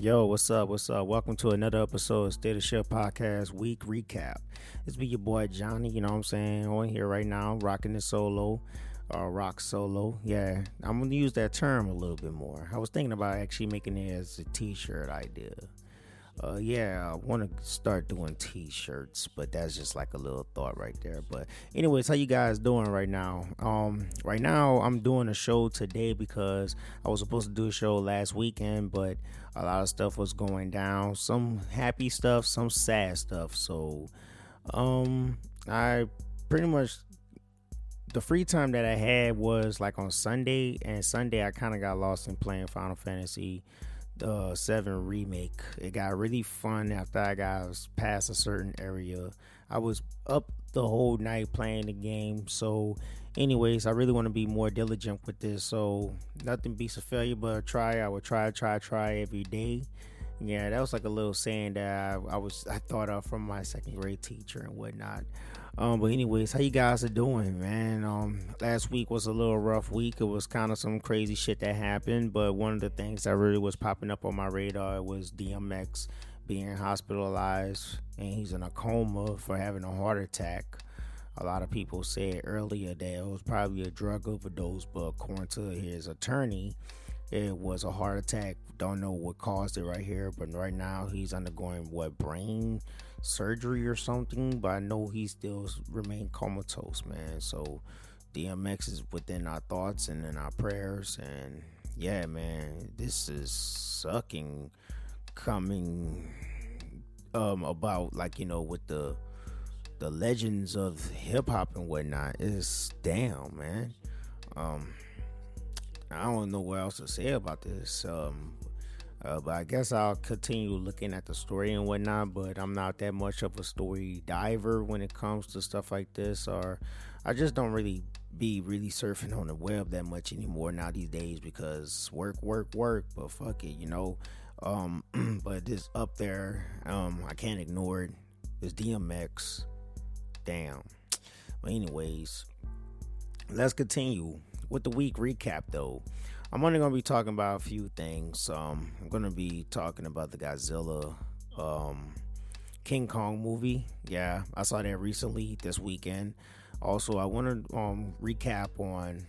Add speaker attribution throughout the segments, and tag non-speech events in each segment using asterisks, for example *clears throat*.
Speaker 1: Yo, what's up? What's up? Welcome to another episode of Steer the Ship Podcast Week Recap. It's be your boy Johnny, you know what I'm saying? On here right now, rocking the solo, uh, rock solo. Yeah, I'm gonna use that term a little bit more. I was thinking about actually making it as a t shirt idea uh, yeah, I want to start doing t-shirts, but that's just like a little thought right there. But anyways, how you guys doing right now? Um, right now I'm doing a show today because I was supposed to do a show last weekend, but a lot of stuff was going down. Some happy stuff, some sad stuff. So, um, I pretty much the free time that I had was like on Sunday, and Sunday I kind of got lost in playing Final Fantasy uh, 7 remake. It got really fun after I got past a certain area. I was up the whole night playing the game. So, anyways, I really want to be more diligent with this. So, nothing beats a failure but a try. I would try, try, try every day. Yeah, that was like a little saying that I, I was I thought of from my second grade teacher and whatnot. Um, but anyways, how you guys are doing, man? Um, last week was a little rough week. It was kind of some crazy shit that happened. But one of the things that really was popping up on my radar was DMX being hospitalized and he's in a coma for having a heart attack. A lot of people said earlier that it was probably a drug overdose, but according to his attorney, it was a heart attack. Don't know what caused it right here, but right now he's undergoing what brain surgery or something. But I know he still remain comatose, man. So DMX is within our thoughts and in our prayers. And yeah, man, this is sucking coming um about like you know with the the legends of hip hop and whatnot. Is damn, man. Um I don't know what else to say about this. Um, uh, but I guess I'll continue looking at the story and whatnot. But I'm not that much of a story diver when it comes to stuff like this, or I just don't really be really surfing on the web that much anymore now these days because work, work, work. But fuck it, you know. Um, *clears throat* but this up there, um, I can't ignore it. It's DMX. Damn. But anyways, let's continue with the week recap though. I'm only gonna be talking about a few things. Um, I'm gonna be talking about the Godzilla, um, King Kong movie. Yeah, I saw that recently this weekend. Also, I want to um recap on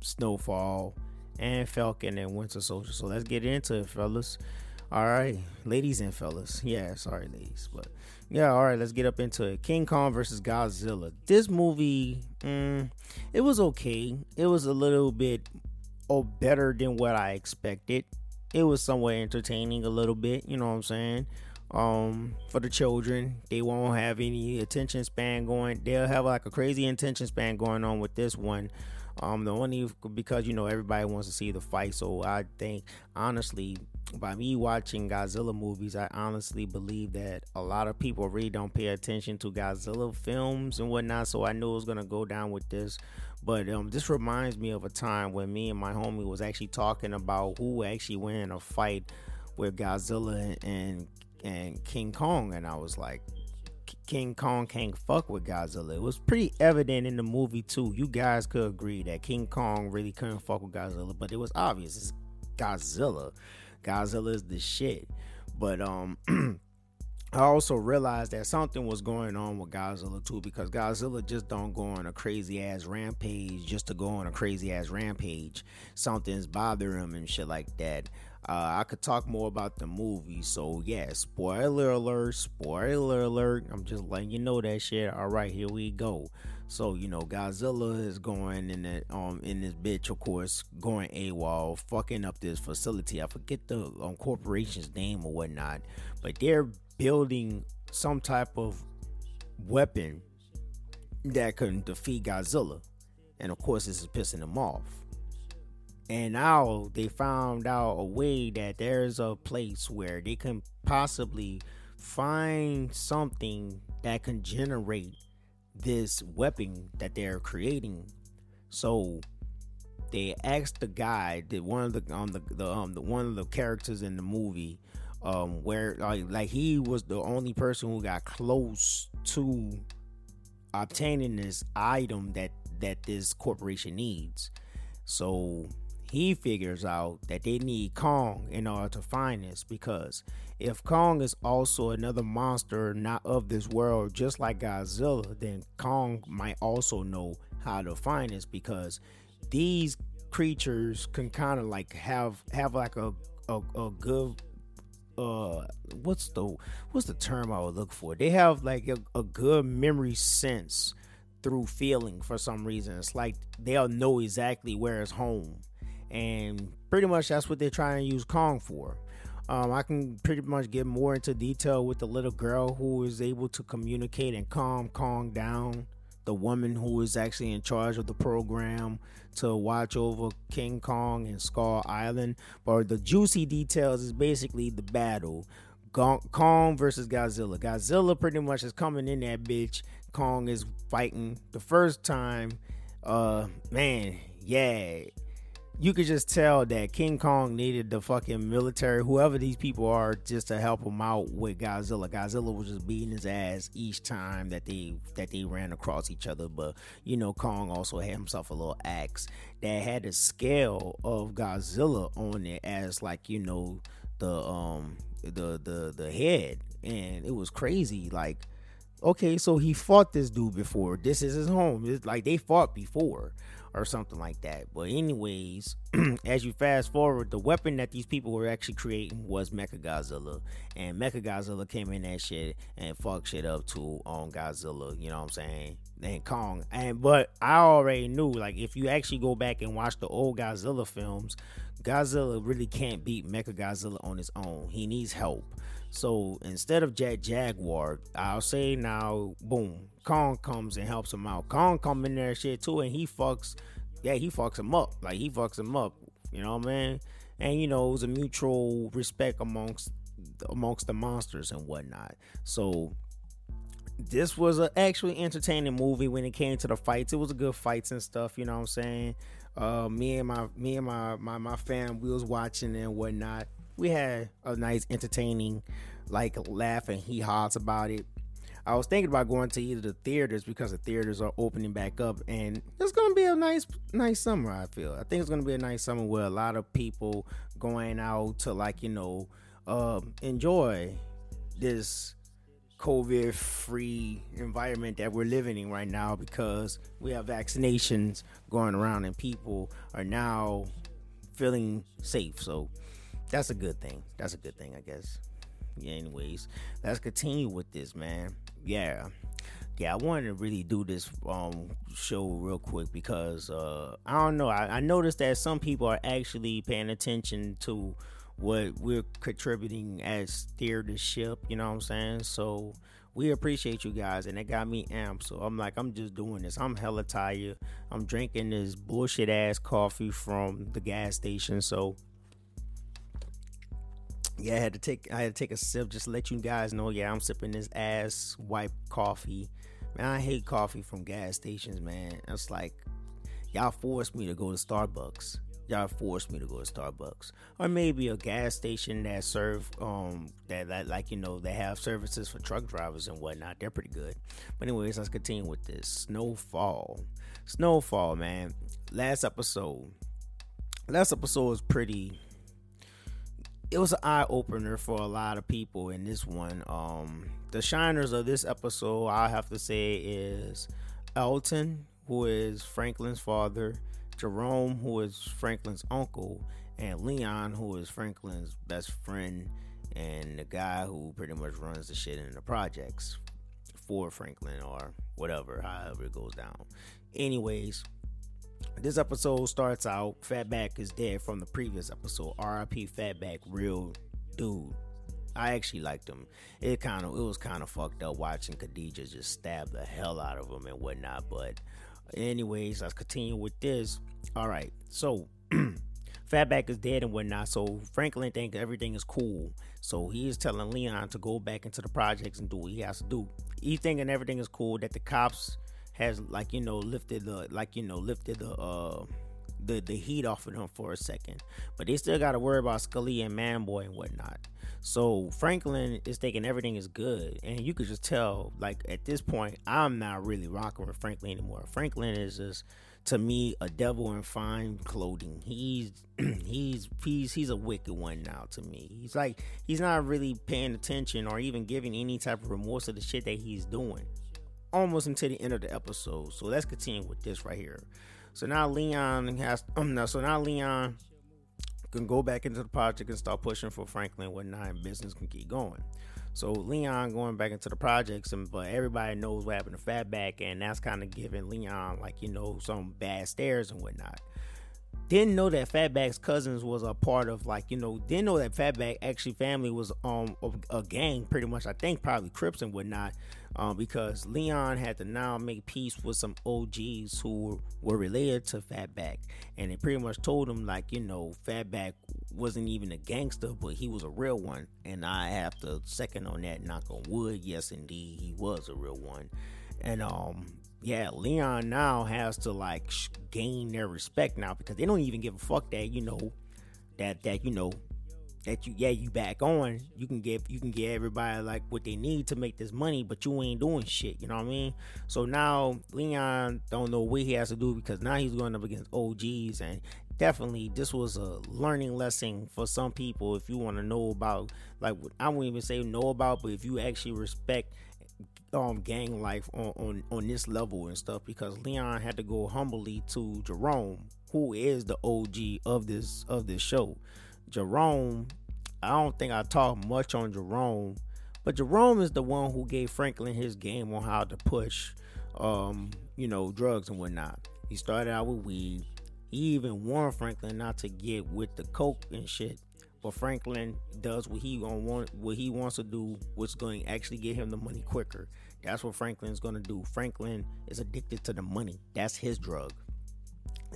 Speaker 1: Snowfall and Falcon and Winter Soldier. So let's get into it, fellas. All right, ladies and fellas. Yeah, sorry, ladies, but yeah, all right. Let's get up into it. King Kong versus Godzilla. This movie, mm, it was okay. It was a little bit oh better than what I expected. It was somewhat entertaining a little bit. You know what I'm saying? Um, for the children, they won't have any attention span going. They'll have like a crazy attention span going on with this one. Um, the only because you know everybody wants to see the fight, so I think honestly by me watching Godzilla movies, I honestly believe that a lot of people really don't pay attention to Godzilla films and whatnot. So I knew it was gonna go down with this. But um, this reminds me of a time when me and my homie was actually talking about who actually went in a fight with Godzilla and and King Kong, and I was like, King Kong can't fuck with Godzilla. It was pretty evident in the movie too. You guys could agree that King Kong really couldn't fuck with Godzilla, but it was obvious. It's Godzilla. Godzilla is the shit. But um *clears throat* I also realized that something was going on with Godzilla too because Godzilla just don't go on a crazy ass rampage just to go on a crazy ass rampage. Something's bothering him and shit like that. Uh, I could talk more about the movie, so yeah, spoiler alert, spoiler alert. I'm just letting you know that shit. All right, here we go. So you know, Godzilla is going in the um in this bitch, of course, going AWOL, fucking up this facility. I forget the um, corporation's name or whatnot, but they're building some type of weapon that can defeat Godzilla, and of course, this is pissing them off. And now they found out a way that there's a place where they can possibly find something that can generate this weapon that they're creating. So they asked the guy that one of the um the, the um the one of the characters in the movie um where like like he was the only person who got close to obtaining this item that that this corporation needs. So he figures out that they need Kong in order to find this because if Kong is also another monster not of this world, just like Godzilla, then Kong might also know how to find this because these creatures can kind of like have have like a a, a good uh what's the what's the term I would look for? They have like a, a good memory sense through feeling for some reason. It's like they'll know exactly where it's home. And pretty much that's what they're trying to use Kong for. Um, I can pretty much get more into detail with the little girl who is able to communicate and calm Kong down. The woman who is actually in charge of the program to watch over King Kong and Skull Island. But the juicy details is basically the battle. Kong versus Godzilla. Godzilla pretty much is coming in that bitch. Kong is fighting the first time. Uh, man, yeah, you could just tell that King Kong needed the fucking military, whoever these people are, just to help him out with Godzilla. Godzilla was just beating his ass each time that they that they ran across each other. But you know, Kong also had himself a little axe that had the scale of Godzilla on it as like you know the um the the the head, and it was crazy. Like, okay, so he fought this dude before. This is his home. It's like they fought before or something like that. But anyways, *clears throat* as you fast forward, the weapon that these people were actually creating was Mecha Godzilla, and Mecha Godzilla came in that shit and fucked shit up too on um, Godzilla. You know what I'm saying? And Kong, and but I already knew like if you actually go back and watch the old Godzilla films, Godzilla really can't beat Mecha Godzilla on his own. He needs help. So instead of Jet Jaguar, I'll say now, boom, Kong comes and helps him out. Kong come in there shit too, and he fucks, yeah, he fucks him up. Like he fucks him up. You know what I mean? And you know, it was a mutual respect amongst amongst the monsters and whatnot. So this was an actually entertaining movie when it came to the fights. It was a good fights and stuff. You know what I'm saying? Uh, me and my me and my my my fam, we was watching and whatnot. We had a nice entertaining like laugh and he haws about it. I was thinking about going to either the theaters because the theaters are opening back up and it's gonna be a nice nice summer i feel. I think it's gonna be a nice summer where a lot of people going out to like you know uh, enjoy this covid free environment that we're living in right now because we have vaccinations going around and people are now feeling safe so that's a good thing. That's a good thing, I guess. Yeah, anyways, let's continue with this, man. Yeah. Yeah, I wanted to really do this um show real quick because uh I don't know. I, I noticed that some people are actually paying attention to what we're contributing as steer the ship, you know what I'm saying? So we appreciate you guys and it got me amped. So I'm like, I'm just doing this. I'm hella tired. I'm drinking this bullshit ass coffee from the gas station. So yeah, I had to take I had to take a sip just let you guys know. Yeah, I'm sipping this ass wipe coffee. Man, I hate coffee from gas stations, man. It's like y'all forced me to go to Starbucks. Y'all forced me to go to Starbucks, or maybe a gas station that serve um that, that like you know they have services for truck drivers and whatnot. They're pretty good. But anyways, let's continue with this snowfall. Snowfall, man. Last episode. Last episode was pretty it was an eye opener for a lot of people in this one. Um, the shiners of this episode, I have to say, is Alton, who is Franklin's father, Jerome, who is Franklin's uncle, and Leon, who is Franklin's best friend, and the guy who pretty much runs the shit in the projects for Franklin or whatever, however it goes down. Anyways, this episode starts out Fatback is dead from the previous episode. RIP Fatback, real dude. I actually liked him. It kind of it was kind of fucked up watching Khadijah just stab the hell out of him and whatnot. But anyways, let's continue with this. All right, so *clears throat* Fatback is dead and whatnot. So Franklin thinks everything is cool. So he is telling Leon to go back into the projects and do what he has to do. He thinking everything is cool. That the cops has like you know lifted the like you know lifted the uh the the heat off of them for a second, but they still got to worry about Scully and Manboy and whatnot. So Franklin is thinking everything is good, and you could just tell like at this point I'm not really rocking with Franklin anymore. Franklin is just to me a devil in fine clothing. He's *clears throat* he's he's he's a wicked one now to me. He's like he's not really paying attention or even giving any type of remorse of the shit that he's doing. Almost until the end of the episode. So let's continue with this right here. So now Leon has *clears throat* um so now Leon can go back into the project and start pushing for Franklin and whatnot and business can keep going. So Leon going back into the projects, and but everybody knows what happened to Fatback, and that's kind of giving Leon like you know some bad stares and whatnot. Didn't know that Fatback's cousins was a part of like you know didn't know that Fatback actually family was um a, a gang pretty much I think probably Crips and whatnot um, because Leon had to now make peace with some OGs who were related to Fatback, and they pretty much told him like, you know, Fatback wasn't even a gangster, but he was a real one, and I have to second on that. Knock on wood, yes, indeed, he was a real one, and um, yeah, Leon now has to like gain their respect now because they don't even give a fuck that you know that that you know that you yeah you back on. You can give you can get everybody like what they need to make this money but you ain't doing shit you know what i mean? So now leon don't know what he has to do because now he's going up against og's and definitely this was a learning lesson for some people if you want to know about like i won't even say know about but if you actually respect um gang life on, on on this level and stuff because leon had to go humbly to jerome who is the og of this of this show Jerome, I don't think I talked much on Jerome, but Jerome is the one who gave Franklin his game on how to push, um, you know, drugs and whatnot. He started out with weed. He even warned Franklin not to get with the coke and shit. But Franklin does what he want, what he wants to do, what's going to actually get him the money quicker. That's what Franklin's to do. Franklin is addicted to the money. That's his drug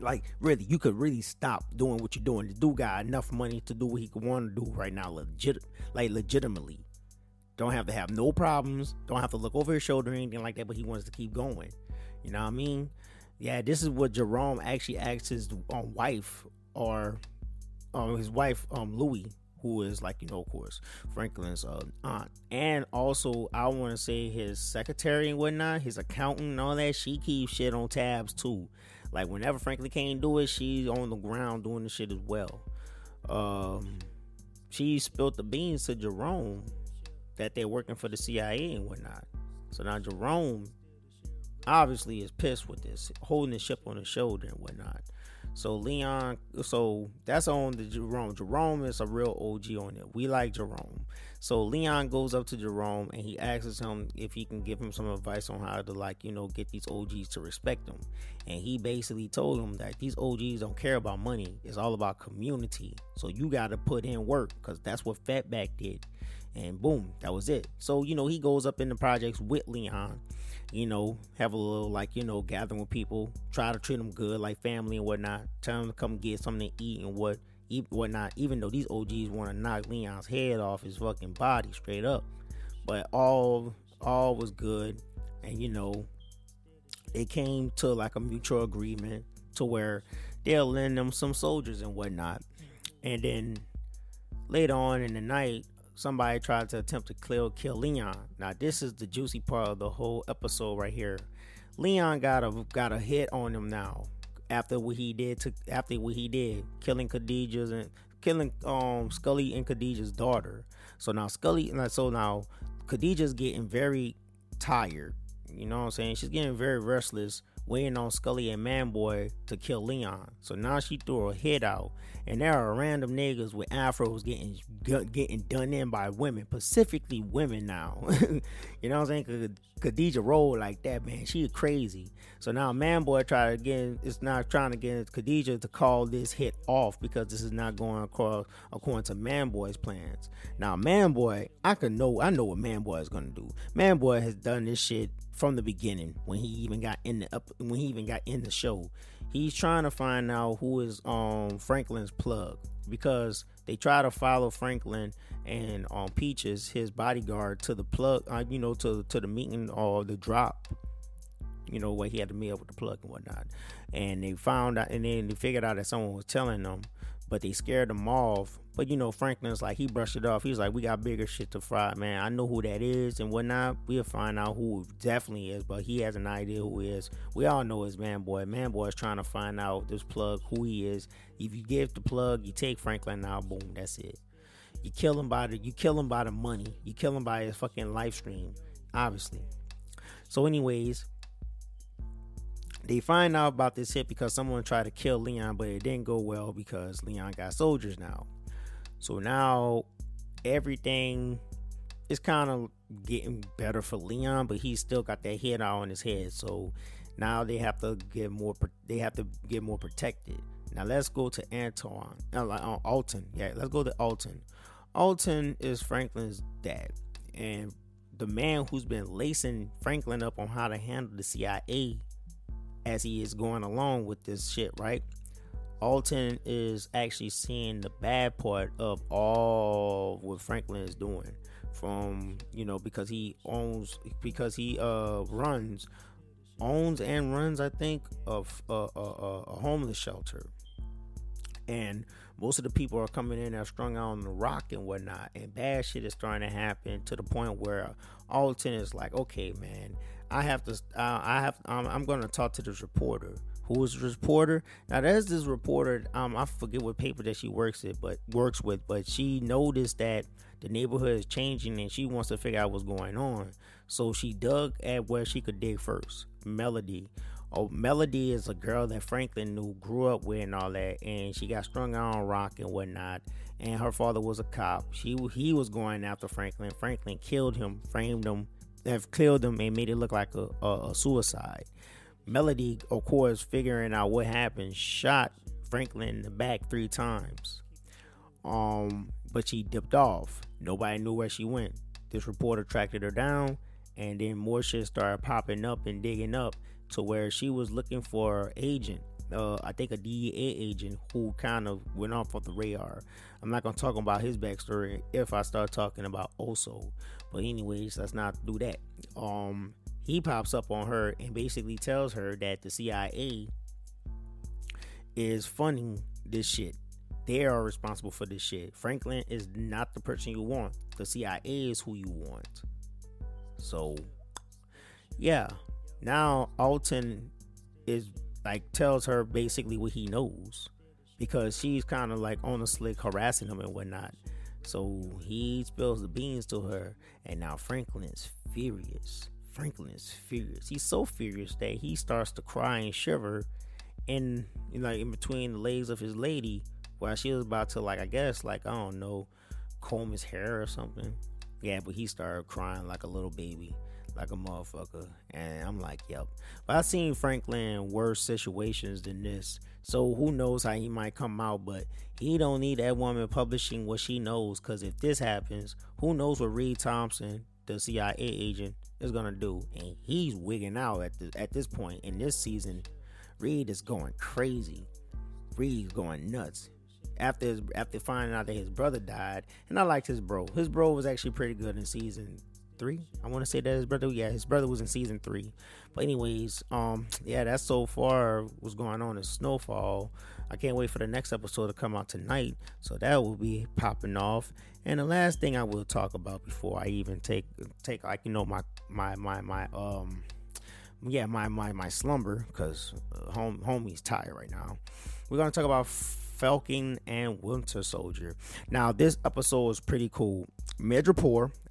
Speaker 1: like really you could really stop doing what you're doing. The dude got enough money to do what he could want to do right now, legit like legitimately. Don't have to have no problems. Don't have to look over his shoulder or anything like that. But he wants to keep going. You know what I mean? Yeah, this is what Jerome actually asked his um, wife or um, his wife um Louie, who is like you know of course Franklin's uh, aunt, and also I want to say his secretary and whatnot, his accountant and all that. She keeps shit on tabs too. Like whenever Franklin can't do it, she's on the ground doing the shit as well. Um, she spilled the beans to Jerome that they're working for the CIA and whatnot. So now Jerome obviously is pissed with this, holding the ship on his shoulder and whatnot. So Leon, so that's on the Jerome. Jerome is a real OG on it. We like Jerome. So Leon goes up to Jerome and he asks him if he can give him some advice on how to like, you know, get these OGs to respect him. And he basically told him that these OGs don't care about money. It's all about community. So you got to put in work because that's what Fatback did. And boom, that was it. So, you know, he goes up in the projects with Leon, you know, have a little like, you know, gathering with people, try to treat them good, like family and whatnot, tell them to come get something to eat and what whatnot, even though these OGs want to knock Leon's head off his fucking body straight up. But all all was good, and you know, it came to like a mutual agreement to where they'll lend them some soldiers and whatnot. And then later on in the night, somebody tried to attempt to kill kill Leon. Now this is the juicy part of the whole episode right here. Leon got a got a hit on him now after what he did to after what he did, killing Khadijah's and killing um Scully and Khadijah's daughter. So now Scully and so now Khadijah's getting very tired. You know what I'm saying? She's getting very restless waiting on Scully and Manboy to kill Leon. So now she threw her head out, and there are random niggas with afros getting getting done in by women, specifically women now. *laughs* you know what I'm saying? Khadijah roll like that, man. She crazy. So now Manboy try to get it's not trying to get Khadijah to call this hit off because this is not going across according to Manboy's plans. Now Manboy, I can know I know what Manboy is gonna do. Manboy has done this shit from the beginning when he even got in the up when he even got in the show. He's trying to find out who is um Franklin's plug because they try to follow Franklin and um Peaches, his bodyguard, to the plug, uh, you know, to to the meeting or the drop, you know, where he had to meet up with the plug and whatnot. And they found out, and then they figured out that someone was telling them but they scared them off. But you know, Franklin's like he brushed it off. He's like, we got bigger shit to fry, man. I know who that is and whatnot. We'll find out who definitely is, but he has an idea who is. We all know his man boy. Man boy is trying to find out this plug who he is. If you give the plug, you take Franklin out, boom, that's it. You kill him by the you kill him by the money. You kill him by his fucking live stream, obviously. So, anyways, they find out about this hit because someone tried to kill Leon, but it didn't go well because Leon got soldiers now. So now everything is kind of getting better for Leon, but he's still got that head on his head. So now they have to get more. They have to get more protected. Now let's go to Anton, uh, uh, Alton. Yeah, let's go to Alton. Alton is Franklin's dad, and the man who's been lacing Franklin up on how to handle the CIA as he is going along with this shit, right? Alton is actually seeing the bad part of all what Franklin is doing from you know because he owns because he uh runs owns and runs I think of a, a, a homeless shelter and most of the people are coming in are strung out on the rock and whatnot and bad shit is starting to happen to the point where Alton is like okay man I have to. Uh, I have. Um, I'm going to talk to this reporter. Who is this reporter? Now there's this reporter. Um, I forget what paper that she works at, but works with. But she noticed that the neighborhood is changing, and she wants to figure out what's going on. So she dug at where she could dig first. Melody. Oh, Melody is a girl that Franklin knew, grew up with, and all that, and she got strung out on rock and whatnot. And her father was a cop. She he was going after Franklin. Franklin killed him, framed him, have killed him and made it look like a, a, a suicide. Melody, of course, figuring out what happened, shot Franklin in the back three times. Um, but she dipped off. Nobody knew where she went. This reporter tracked her down, and then more shit started popping up and digging up to where she was looking for an agent. Uh, I think a DEA agent who kind of went off of the radar. I'm not gonna talk about his backstory if I start talking about Oso. But anyways, let's not do that. Um, he pops up on her and basically tells her that the CIA is funding this shit. They are responsible for this shit. Franklin is not the person you want. The CIA is who you want. So, yeah. Now Alton is like tells her basically what he knows because she's kind of like on the slick harassing him and whatnot. So he spills the beans to her, and now Franklin is furious. Franklin is furious. He's so furious that he starts to cry and shiver in you know in between the legs of his lady while she was about to like I guess like I don't know comb his hair or something. Yeah, but he started crying like a little baby like a motherfucker. And I'm like, yep. But I've seen Franklin in worse situations than this. So who knows how he might come out, but he don't need that woman publishing what she knows. Cause if this happens, who knows what Reed Thompson, the CIA agent, is gonna do. And he's wigging out at the, at this point in this season. Reed is going crazy. Reed's going nuts after his, after finding out that his brother died, and I liked his bro. His bro was actually pretty good in season three. I want to say that his brother, yeah, his brother was in season three. But anyways, um, yeah, that's so far what's going on in Snowfall. I can't wait for the next episode to come out tonight, so that will be popping off. And the last thing I will talk about before I even take take like you know my my my my um yeah my my my slumber because uh, home homie's tired right now. We're gonna talk about Falcon and Winter Soldier. Now, this episode is pretty cool. Mid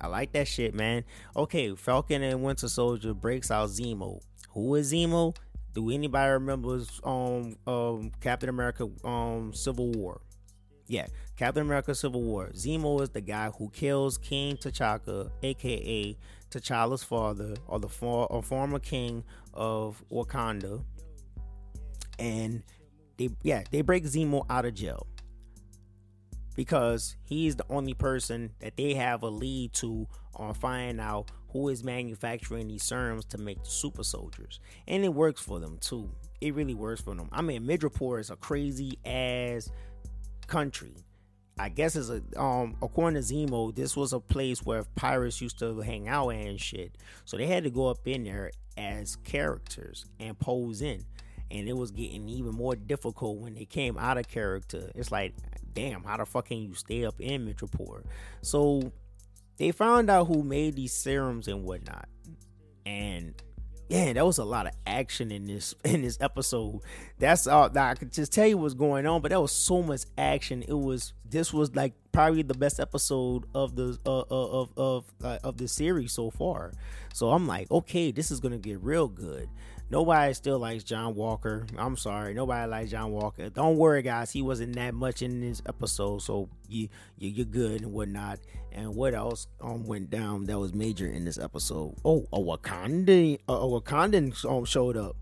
Speaker 1: I like that shit, man. Okay, Falcon and Winter Soldier breaks out Zemo. Who is Zemo? Do anybody remember um, um Captain America um Civil War? Yeah, Captain America Civil War. Zemo is the guy who kills King T'Chaka, aka T'Challa's father, or the for, or former king of Wakanda. And they yeah they break Zemo out of jail because he's the only person that they have a lead to on finding out who is manufacturing these serums to make the super soldiers, and it works for them too. It really works for them. I mean, Madripoor is a crazy ass country. I guess it's a um according to Zemo, this was a place where pirates used to hang out and shit. So they had to go up in there as characters and pose in and it was getting even more difficult when they came out of character. It's like, damn, how the fuck can you stay up in Madripoor? So they found out who made these serums and whatnot, and yeah, there was a lot of action in this *laughs* in this episode. That's all I could just tell you what's going on, but there was so much action. It was this was like probably the best episode of the uh, uh of of uh, of the series so far. So I'm like, okay, this is gonna get real good. Nobody still likes John Walker. I'm sorry, nobody likes John Walker. Don't worry, guys. He wasn't that much in this episode, so you, you you're good and whatnot. And what else um went down that was major in this episode? Oh, a Wakandan a Wakandan um, showed up.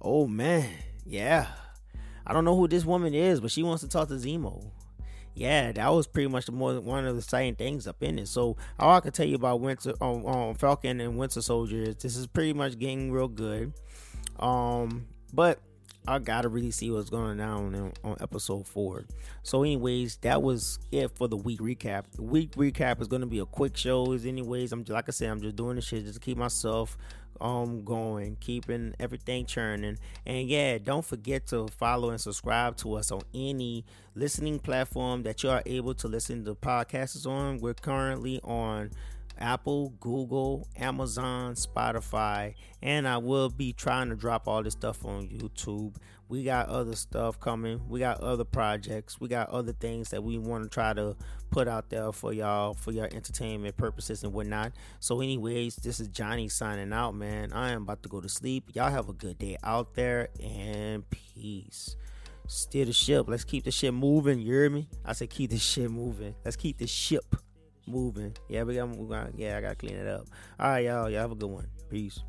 Speaker 1: Oh man, yeah. I don't know who this woman is, but she wants to talk to Zemo yeah, that was pretty much the more one of the exciting things up in it. So all I can tell you about Winter um, um, Falcon and Winter Soldier is this is pretty much getting real good. Um, but I gotta really see what's going on on, on episode four. So, anyways, that was it for the week recap. The week recap is gonna be a quick show. As anyways, I'm like I said, I'm just doing this shit just to keep myself um going, keeping everything churning. And yeah, don't forget to follow and subscribe to us on any listening platform that you are able to listen to podcasts on. We're currently on Apple, Google, Amazon, Spotify, and I will be trying to drop all this stuff on YouTube. We got other stuff coming. We got other projects. We got other things that we want to try to put out there for y'all for your entertainment purposes and whatnot. So, anyways, this is Johnny signing out, man. I am about to go to sleep. Y'all have a good day out there and peace. Steer the ship. Let's keep the ship moving. You hear me? I said keep the ship moving. Let's keep the ship moving. Yeah, we got, we got yeah, I gotta clean it up. All right, y'all. Y'all have a good one. Peace.